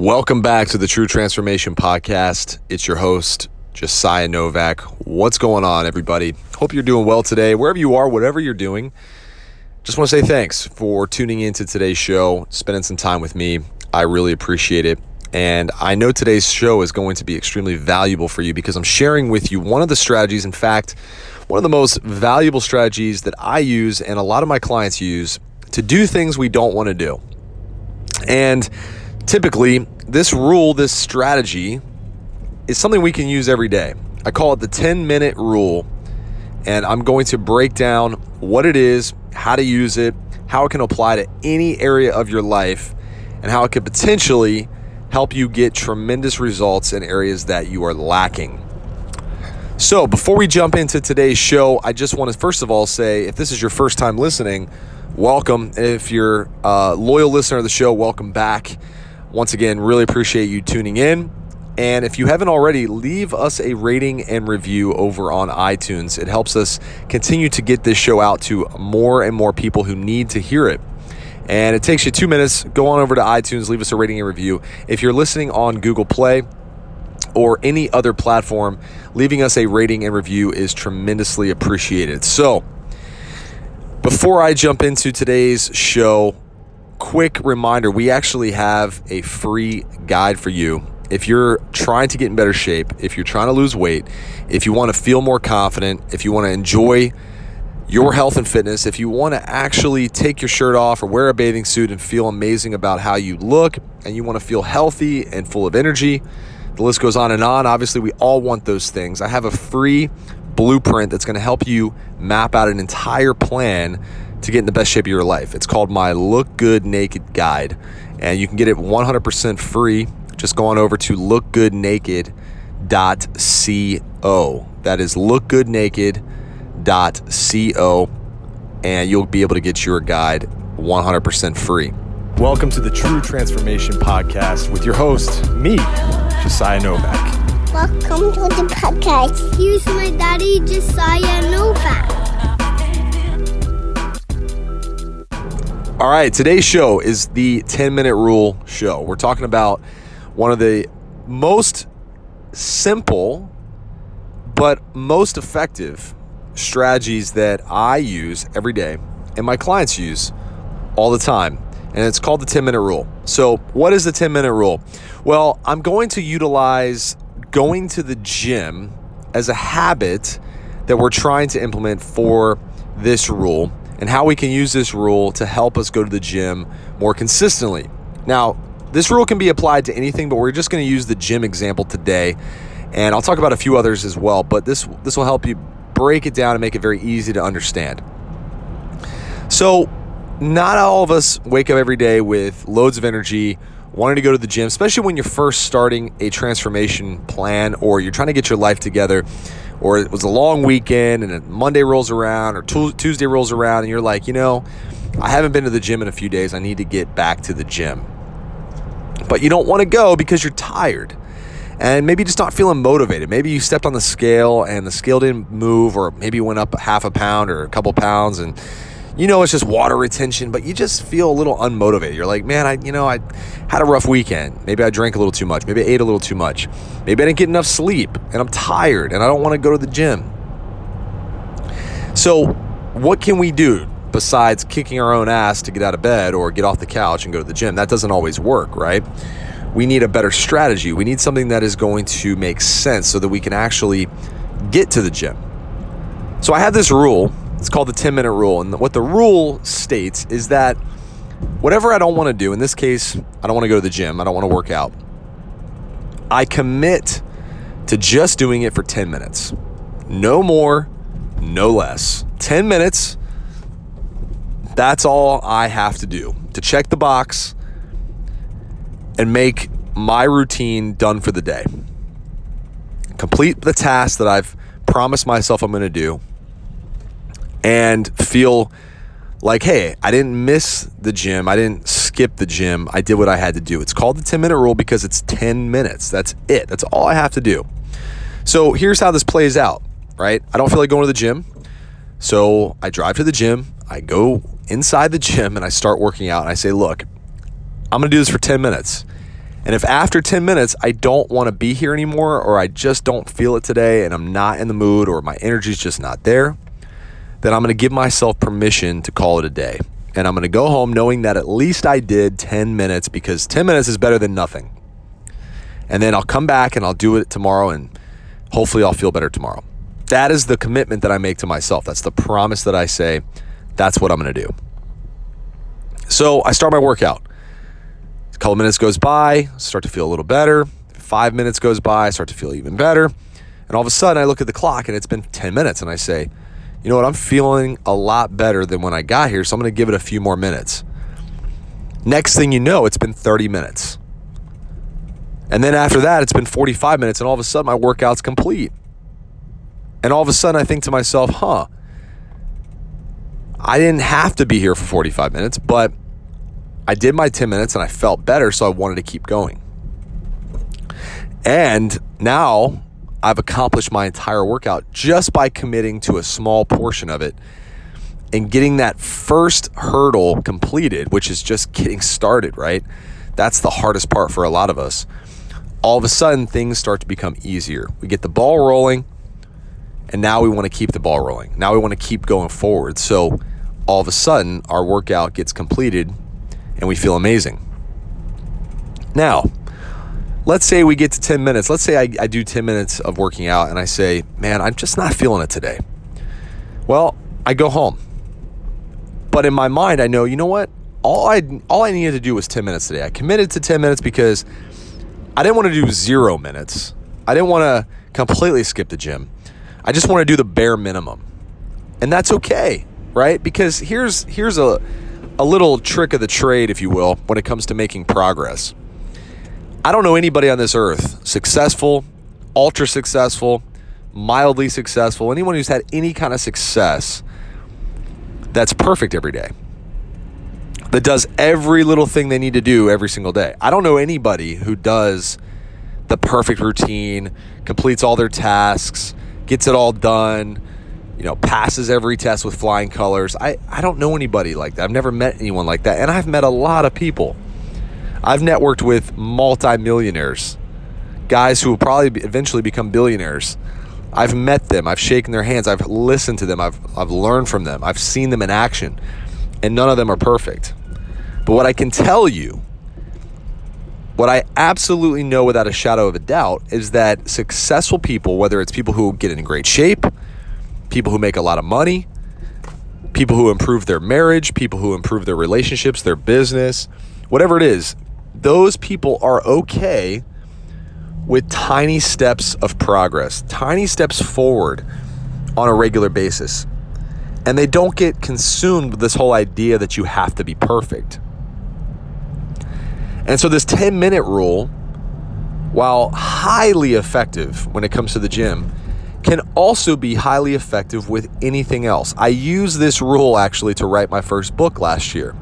Welcome back to the True Transformation Podcast. It's your host, Josiah Novak. What's going on, everybody? Hope you're doing well today. Wherever you are, whatever you're doing, just want to say thanks for tuning into today's show, spending some time with me. I really appreciate it. And I know today's show is going to be extremely valuable for you because I'm sharing with you one of the strategies, in fact, one of the most valuable strategies that I use and a lot of my clients use to do things we don't want to do. And typically, this rule, this strategy, is something we can use every day. I call it the 10 minute rule. And I'm going to break down what it is, how to use it, how it can apply to any area of your life, and how it could potentially help you get tremendous results in areas that you are lacking. So, before we jump into today's show, I just want to first of all say if this is your first time listening, welcome. If you're a loyal listener of the show, welcome back. Once again, really appreciate you tuning in. And if you haven't already, leave us a rating and review over on iTunes. It helps us continue to get this show out to more and more people who need to hear it. And it takes you two minutes. Go on over to iTunes, leave us a rating and review. If you're listening on Google Play, or any other platform, leaving us a rating and review is tremendously appreciated. So, before I jump into today's show, quick reminder we actually have a free guide for you. If you're trying to get in better shape, if you're trying to lose weight, if you want to feel more confident, if you want to enjoy your health and fitness, if you want to actually take your shirt off or wear a bathing suit and feel amazing about how you look, and you want to feel healthy and full of energy, the list goes on and on. Obviously, we all want those things. I have a free blueprint that's going to help you map out an entire plan to get in the best shape of your life. It's called my Look Good Naked Guide, and you can get it 100% free. Just go on over to lookgoodnaked.co. That is lookgoodnaked.co, and you'll be able to get your guide 100% free. Welcome to the True Transformation Podcast with your host, me, Josiah Novak. Welcome to the podcast. Here's my daddy, Josiah Novak. All right, today's show is the 10 minute rule show. We're talking about one of the most simple but most effective strategies that I use every day and my clients use all the time. And it's called the 10 minute rule. So, what is the 10 minute rule? Well, I'm going to utilize going to the gym as a habit that we're trying to implement for this rule and how we can use this rule to help us go to the gym more consistently. Now, this rule can be applied to anything, but we're just going to use the gym example today. And I'll talk about a few others as well, but this this will help you break it down and make it very easy to understand. So, not all of us wake up every day with loads of energy, wanting to go to the gym, especially when you're first starting a transformation plan or you're trying to get your life together or it was a long weekend and Monday rolls around or Tuesday rolls around and you're like, you know, I haven't been to the gym in a few days. I need to get back to the gym. But you don't want to go because you're tired and maybe just not feeling motivated. Maybe you stepped on the scale and the scale didn't move, or maybe went up half a pound or a couple pounds and you know it's just water retention, but you just feel a little unmotivated. You're like, man, I you know I had a rough weekend. Maybe I drank a little too much. Maybe I ate a little too much. Maybe I didn't get enough sleep, and I'm tired, and I don't want to go to the gym. So, what can we do besides kicking our own ass to get out of bed or get off the couch and go to the gym? That doesn't always work, right? We need a better strategy. We need something that is going to make sense so that we can actually get to the gym. So I have this rule it's called the 10 minute rule. And what the rule states is that whatever I don't want to do, in this case, I don't want to go to the gym, I don't want to work out, I commit to just doing it for 10 minutes. No more, no less. 10 minutes, that's all I have to do to check the box and make my routine done for the day. Complete the task that I've promised myself I'm going to do and feel like, hey, I didn't miss the gym. I didn't skip the gym. I did what I had to do. It's called the 10 minute rule because it's 10 minutes. That's it. That's all I have to do. So here's how this plays out, right? I don't feel like going to the gym. So I drive to the gym. I go inside the gym and I start working out. And I say, look, I'm going to do this for 10 minutes. And if after 10 minutes I don't want to be here anymore, or I just don't feel it today and I'm not in the mood, or my energy's just not there, then I'm going to give myself permission to call it a day. And I'm going to go home knowing that at least I did 10 minutes because 10 minutes is better than nothing. And then I'll come back and I'll do it tomorrow and hopefully I'll feel better tomorrow. That is the commitment that I make to myself. That's the promise that I say, that's what I'm going to do. So I start my workout. A couple minutes goes by, start to feel a little better. Five minutes goes by, start to feel even better. And all of a sudden, I look at the clock and it's been 10 minutes, and I say, you know what, I'm feeling a lot better than when I got here, so I'm going to give it a few more minutes. Next thing you know, it's been 30 minutes. And then after that, it's been 45 minutes, and all of a sudden, my workout's complete. And all of a sudden, I think to myself, huh, I didn't have to be here for 45 minutes, but I did my 10 minutes and I felt better, so I wanted to keep going. And now I've accomplished my entire workout just by committing to a small portion of it and getting that first hurdle completed, which is just getting started, right? That's the hardest part for a lot of us. All of a sudden, things start to become easier. We get the ball rolling, and now we want to keep the ball rolling. Now we want to keep going forward. So all of a sudden, our workout gets completed and we feel amazing. Now, let's say we get to 10 minutes. Let's say I, I, do 10 minutes of working out and I say, man, I'm just not feeling it today. Well, I go home. But in my mind, I know, you know what? All I all I needed to do was 10 minutes today. I committed to 10 minutes because I didn't want to do zero minutes. I didn't want to completely skip the gym. I just want to do the bare minimum. And that's okay, right? Because here's here's a a little trick of the trade, if you will, when it comes to making progress. I don't know anybody on this earth, successful, ultra successful, mildly successful, anyone who's had any kind of success that's perfect every day. That does every little thing they need to do every single day. I don't know anybody who does the perfect routine, completes all their tasks, gets it all done, you know, passes every test with flying colors. I, I don't know anybody like that. I've never met anyone like that. And I've met a lot of people. I've networked with multimillionaires, guys who will probably eventually become billionaires. I've met them, I've shaken their hands, I've listened to them, I've, I've learned from them, I've seen them in action, and none of them are perfect. But what I can tell you what I absolutely know without a shadow of a doubt is that successful people, whether it's people who get in great shape, people who make a lot of money, people who improve their marriage, people who improve their relationships, their business, whatever it is, those people are okay with tiny steps of progress, tiny steps forward on a regular basis. And they don't get consumed with this whole idea that you have to be perfect. And so, this 10 minute rule, while highly effective when it comes to the gym, can also be highly effective with anything else. I used this rule actually to write my first book last year.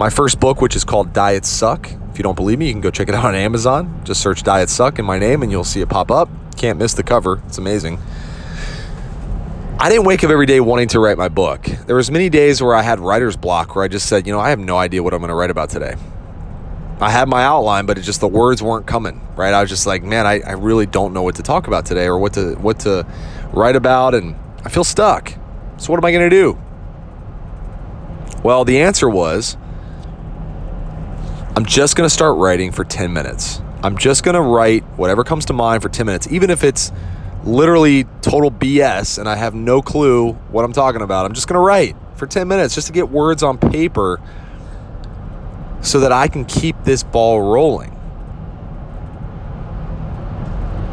My first book, which is called Diets Suck. If you don't believe me, you can go check it out on Amazon. Just search Diets Suck in my name and you'll see it pop up. Can't miss the cover, it's amazing. I didn't wake up every day wanting to write my book. There was many days where I had writer's block where I just said, you know, I have no idea what I'm going to write about today. I had my outline, but it just the words weren't coming, right? I was just like, man, I, I really don't know what to talk about today or what to what to write about and I feel stuck. So what am I going to do? Well, the answer was I'm just going to start writing for 10 minutes. I'm just going to write whatever comes to mind for 10 minutes, even if it's literally total BS and I have no clue what I'm talking about. I'm just going to write for 10 minutes just to get words on paper so that I can keep this ball rolling.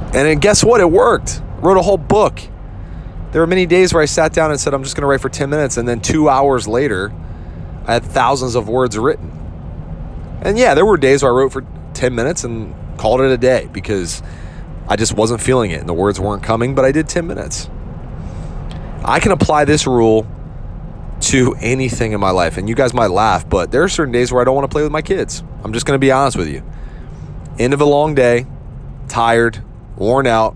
And then guess what? It worked. Wrote a whole book. There were many days where I sat down and said, I'm just going to write for 10 minutes. And then two hours later, I had thousands of words written. And yeah, there were days where I wrote for 10 minutes and called it a day because I just wasn't feeling it and the words weren't coming, but I did 10 minutes. I can apply this rule to anything in my life. And you guys might laugh, but there are certain days where I don't want to play with my kids. I'm just going to be honest with you. End of a long day, tired, worn out,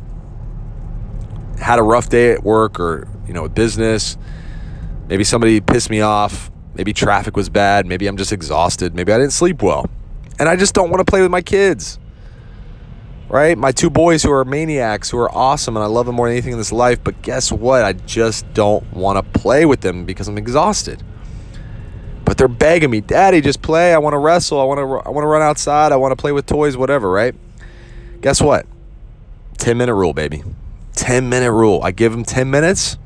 had a rough day at work or, you know, business. Maybe somebody pissed me off. Maybe traffic was bad. Maybe I'm just exhausted. Maybe I didn't sleep well. And I just don't want to play with my kids. Right? My two boys who are maniacs, who are awesome, and I love them more than anything in this life. But guess what? I just don't want to play with them because I'm exhausted. But they're begging me, Daddy, just play. I want to wrestle. I want to. I want to run outside. I want to play with toys. Whatever. Right? Guess what? Ten minute rule, baby. Ten minute rule. I give them ten minutes,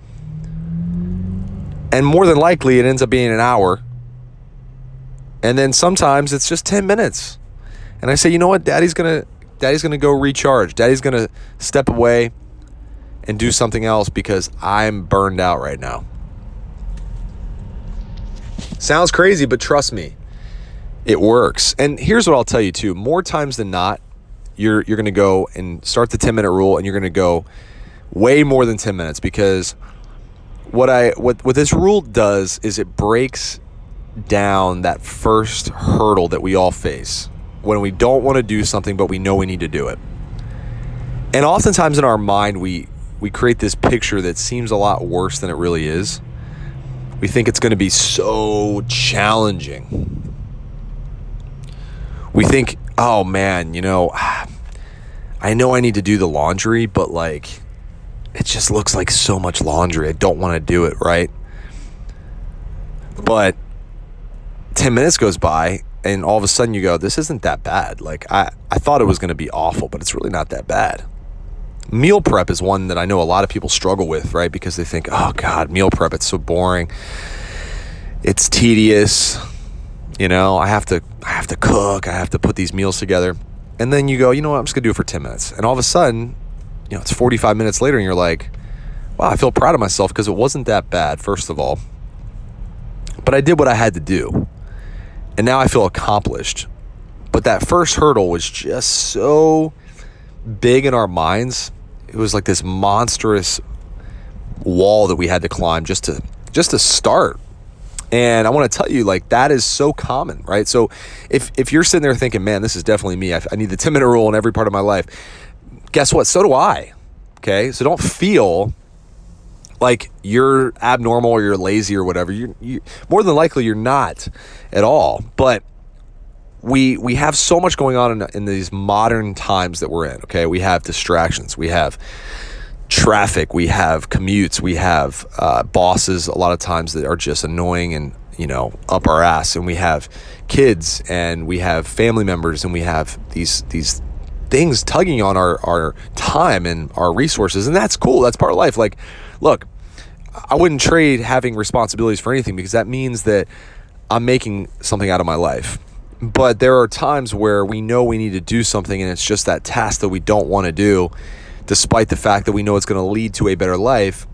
and more than likely, it ends up being an hour and then sometimes it's just 10 minutes. And I say, you know what? Daddy's going to daddy's going to go recharge. Daddy's going to step away and do something else because I'm burned out right now. Sounds crazy, but trust me, it works. And here's what I'll tell you too. More times than not, you're you're to go and start the 10 minute rule and you're to go way more than 10 minutes because what I what what this rule does is it breaks down that first hurdle that we all face when we don't want to do something but we know we need to do it. And oftentimes in our mind we we create this picture that seems a lot worse than it really is. We think it's going to be so challenging. We think, "Oh man, you know, I know I need to do the laundry, but like it just looks like so much laundry. I don't want to do it, right?" But 10 minutes goes by and all of a sudden you go, this isn't that bad. Like, I, I thought it was going to be awful, but it's really not that bad. Meal prep is one that I know a lot of people struggle with, right? Because they think, oh God, meal prep, it's so boring. It's tedious. You know, I have to I have to cook, I have to put these meals together. And then you go, you know what, I'm just gonna do it for 10 minutes. And all of a sudden, you know, it's 45 minutes later and you're like, wow, I feel proud of myself because it wasn't that bad, first of all. But I did what I had to do and now I feel accomplished. But that first hurdle was just so big in our minds. It was like this monstrous wall that we had to climb just to just to start. And I want to tell you, like that is so common, right? So if if you're sitting there thinking, "Man, this is definitely me. I, I need the 10 minute rule in every part of my life," guess what? So do I. Okay, so don't feel like you're abnormal or you're lazy or whatever. You, you more than likely you're not at all. But we we have so much going on in, in these modern times that we're in. Okay, we have distractions. We have traffic. We have commutes. We have uh, bosses a lot of times that are just annoying and you know up our ass. And we have kids and we have family members and we have these these things tugging on our, our time and our resources and that's cool that's part of life. Like look i wouldn't trade having responsibilities for anything because that means that i'm making something out of my life. But there are times where we know we need to do something and it's just that task that we don't want to do despite the fact that we know it's going to lead to a better life.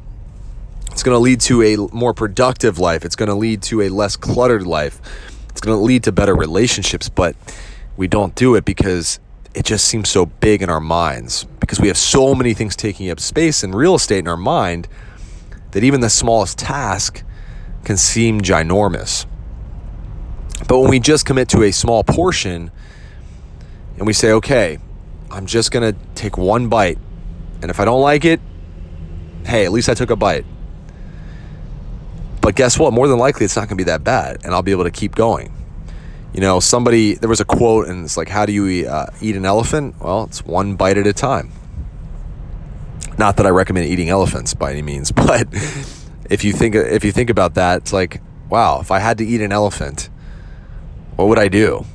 It's going to lead to a more productive life. It's going to lead to a less cluttered life. It's going to lead to better relationships but we don't do it because it just seems so big in our minds because we have so many things taking up space and real estate in our mind that even the smallest task can seem ginormous. But when we just commit to a small portion and we say, okay, I'm just going to take one bite. And if I don't like it, hey, at least I took a bite. But guess what? More than likely, it's not going to be that bad, and I'll be able to keep going you know, somebody, there was a quote, and it's like, how do you eat, uh, eat an elephant? Well, it's one bite at a time. Not that I recommend eating elephants by any means, but if you think if you think about that, it's like, wow, if I had to eat an elephant, what would I do?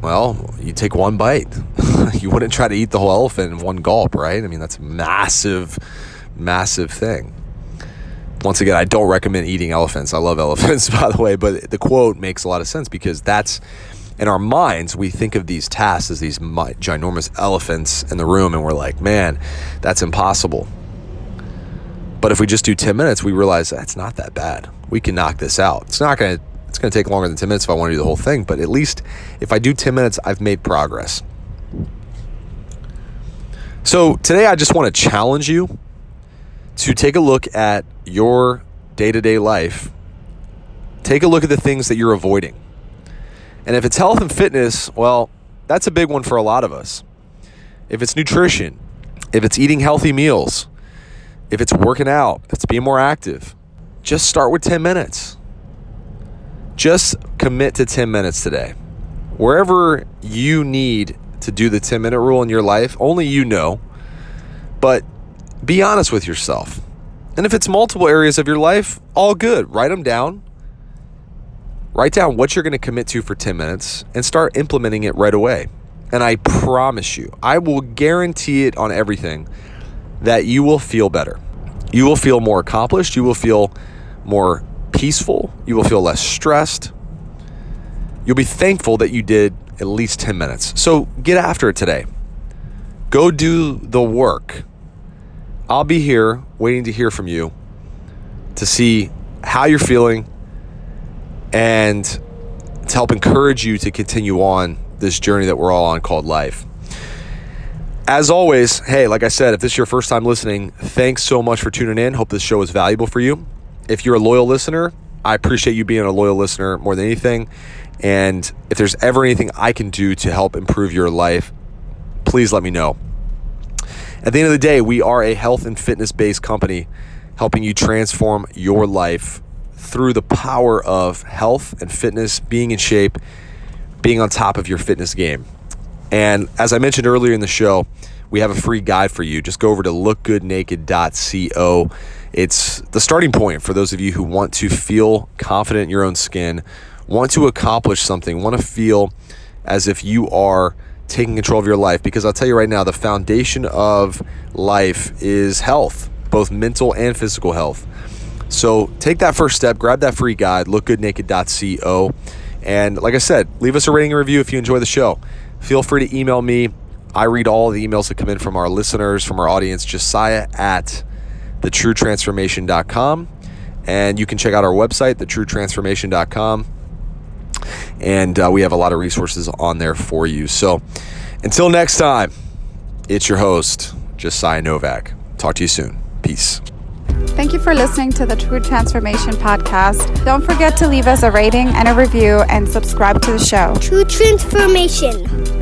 Well, you take one bite. you wouldn't try to eat the whole elephant in one gulp, right? I mean, that's a massive, massive thing once again, I don't recommend eating elephants. I love elephants, by the way, but the quote makes a lot of sense because that's in our minds, we think of these tasks as these ginormous elephants in the room, and we're like, man, that's impossible. But if we just do 10 minutes, we realize that's not that bad. We can knock this out. It's not going to it's going to take longer than 10 minutes if I want to do the whole thing, but at least if I do 10 minutes, I've made progress. So, today I just want to challenge you to take a look at your day to day life, take a look at the things that you're avoiding. And if it's health and fitness, well, that's a big one for a lot of us. If it's nutrition, if it's eating healthy meals, if it's working out, if it's being more active, just start with 10 minutes. Just commit to 10 minutes today. Wherever you need to do the 10 minute rule in your life, only you know. But be honest with yourself. And if it's multiple areas of your life, all good. Write them down. Write down what you're going to commit to for 10 minutes and start implementing it right away. And I promise you, I will guarantee it on everything that you will feel better. You will feel more accomplished. You will feel more peaceful. You will feel less stressed. You'll be thankful that you did at least 10 minutes. So get after it today. Go do the work. I'll be here waiting to hear from you to see how you're feeling and to help encourage you to continue on this journey that we're all on called life. As always, hey, like I said, if this is your first time listening, thanks so much for tuning in. Hope this show is valuable for you. If you're a loyal listener, I appreciate you being a loyal listener more than anything. And if there's ever anything I can do to help improve your life, please let me know. At the end of the day, we are a health and fitness based company helping you transform your life through the power of health and fitness, being in shape, being on top of your fitness game. And as I mentioned earlier in the show, we have a free guide for you. Just go over to lookgoodnaked.co. It's the starting point for those of you who want to feel confident in your own skin, want to accomplish something, want to feel as if you are taking control of your life. Because I'll tell you right now, the foundation of life is health, both mental and physical health. So take that first step, grab that free guide, lookgoodnaked.co. And like I said, leave us a rating and review if you enjoy the show. Feel free to email me. I read all the emails that come in from our listeners, from our audience, Josiah at thetruetransformation.com. And you can check out our website, thetruetransformation.com. And uh, we have a lot of resources on there for you. So until next time, it's your host, Josiah Novak. Talk to you soon. Peace. Thank you for listening to the True Transformation Podcast. Don't forget to leave us a rating and a review and subscribe to the show. True transformation.